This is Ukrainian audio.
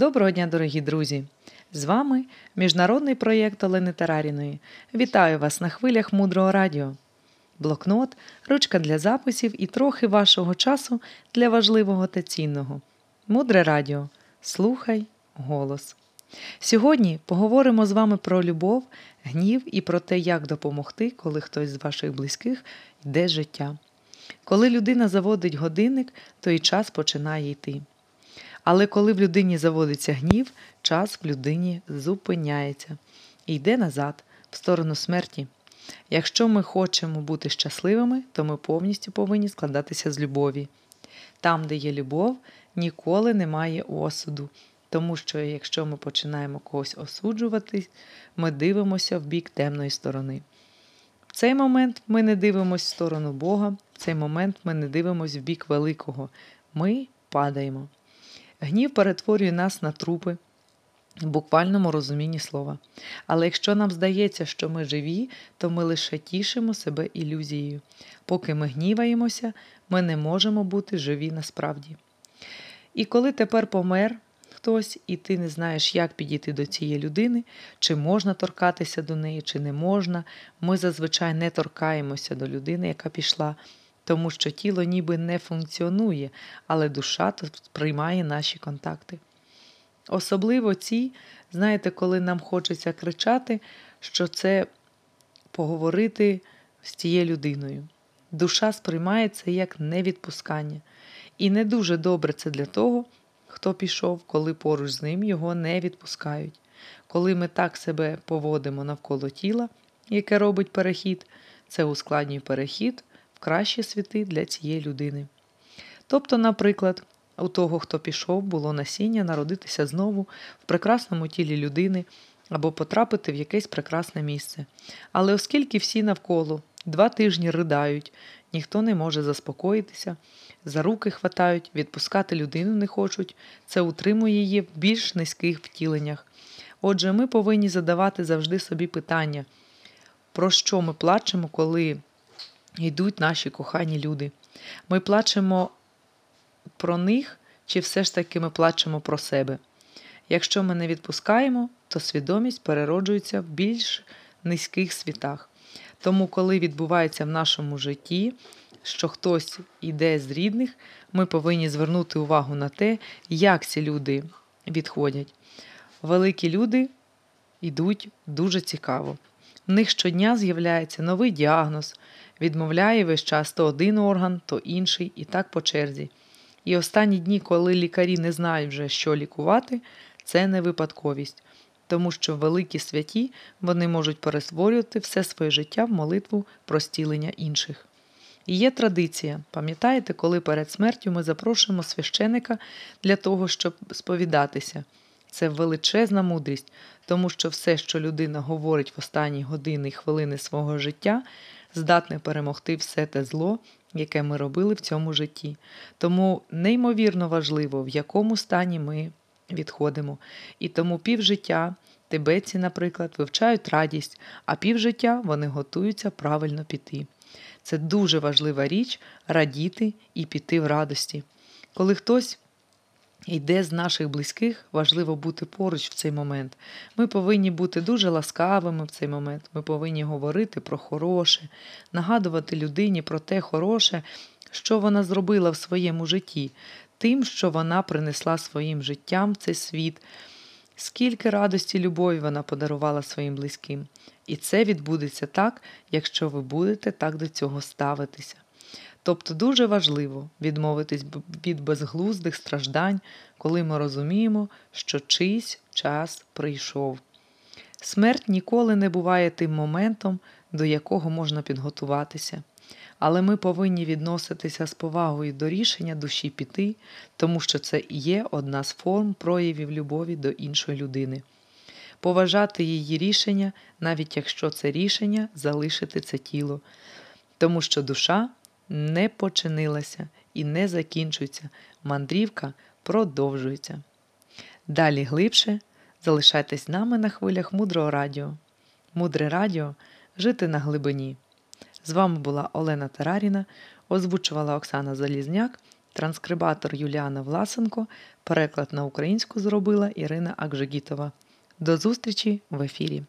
Доброго дня, дорогі друзі! З вами міжнародний проєкт Олени Тараріної. Вітаю вас на хвилях мудрого радіо. Блокнот, ручка для записів і трохи вашого часу для важливого та цінного. Мудре радіо. Слухай голос. Сьогодні поговоримо з вами про любов, гнів і про те, як допомогти, коли хтось з ваших близьких йде життя. Коли людина заводить годинник, то і час починає йти. Але коли в людині заводиться гнів, час в людині зупиняється і йде назад, в сторону смерті. Якщо ми хочемо бути щасливими, то ми повністю повинні складатися з любові. Там, де є любов, ніколи немає осуду, тому що якщо ми починаємо когось осуджувати, ми дивимося в бік темної сторони. В цей момент ми не дивимося в сторону Бога, в цей момент ми не дивимося в бік великого. Ми падаємо. Гнів перетворює нас на трупи в буквальному розумінні слова. Але якщо нам здається, що ми живі, то ми лише тішимо себе ілюзією. Поки ми гніваємося, ми не можемо бути живі насправді. І коли тепер помер хтось, і ти не знаєш, як підійти до цієї людини, чи можна торкатися до неї, чи не можна, ми зазвичай не торкаємося до людини, яка пішла тому що тіло ніби не функціонує, але душа приймає наші контакти. Особливо ці, знаєте, коли нам хочеться кричати, що це поговорити з тією людиною. Душа сприймає це як невідпускання. І не дуже добре це для того, хто пішов, коли поруч з ним його не відпускають. Коли ми так себе поводимо навколо тіла, яке робить перехід, це ускладнює перехід кращі світи для цієї людини. Тобто, наприклад, у того, хто пішов, було насіння народитися знову в прекрасному тілі людини або потрапити в якесь прекрасне місце. Але оскільки всі навколо два тижні riдають, ніхто не може заспокоїтися, за руки хватають, відпускати людину не хочуть, це утримує її в більш низьких втіленнях. Отже, ми повинні задавати завжди собі питання, про що ми плачемо, коли йдуть наші кохані люди. Ми плачемо про них, чи все ж таки ми плачемо про себе. Якщо ми не відпускаємо, то свідомість перероджується в більш низьких світах. Тому, коли відбувається в нашому житті, що хтось іде з рідних, ми повинні звернути увагу на те, як ці люди відходять. Великі люди йдуть дуже цікаво. В них щодня з'являється новий діагноз, відмовляє весь час то один орган, то інший, і так по черзі. І останні дні, коли лікарі не знають вже, що лікувати, це не випадковість, тому що великі святі вони можуть пересворювати все своє життя в молитву про стілення інших. І є традиція, пам'ятаєте, коли перед смертю ми запрошуємо священика для того, щоб сповідатися. Це величезна мудрість, тому що все, що людина говорить в останні години і хвилини свого життя, здатне перемогти все те зло, яке ми робили в цьому житті. Тому неймовірно важливо, в якому стані ми відходимо. І тому півжиття тибетці, наприклад, вивчають радість, а півжиття вони готуються правильно піти. Це дуже важлива річ радіти і піти в радості. Коли хтось йде з наших близьких, важливо бути поруч в цей момент. Ми повинні бути дуже ласкавими в цей момент. Ми повинні говорити про хороше, нагадувати людині про те хороше, що вона зробила в своєму житті, тим, що вона принесла своїм життям в цей світ. Скільки радості любові вона подарувала своїм близьким. І це відбудеться так, якщо ви будете так до цього ставитися. Тобто дуже важливо відмовитись від безглуздих страждань, коли ми розуміємо, що чийсь час прийшов. Смерть ніколи не буває тим моментом, до якого можна підготуватися. Але ми повинні відноситися з повагою до рішення душі піти, тому що це і є одна з форм проявів любові до іншої людини. Поважати її рішення, навіть якщо це рішення залишити це тіло, тому що душа не починилася і не закінчується. Мандрівка продовжується. Далі глибше залишайтесь з нами на хвилях мудрого радіо. Мудре радіо жити на глибині. З вами була Олена Тараріна, озвучувала Оксана Залізняк. Транскрибатор Юліана Власенко, переклад на українську зробила Ірина Акжигітова. До зустрічі в ефірі!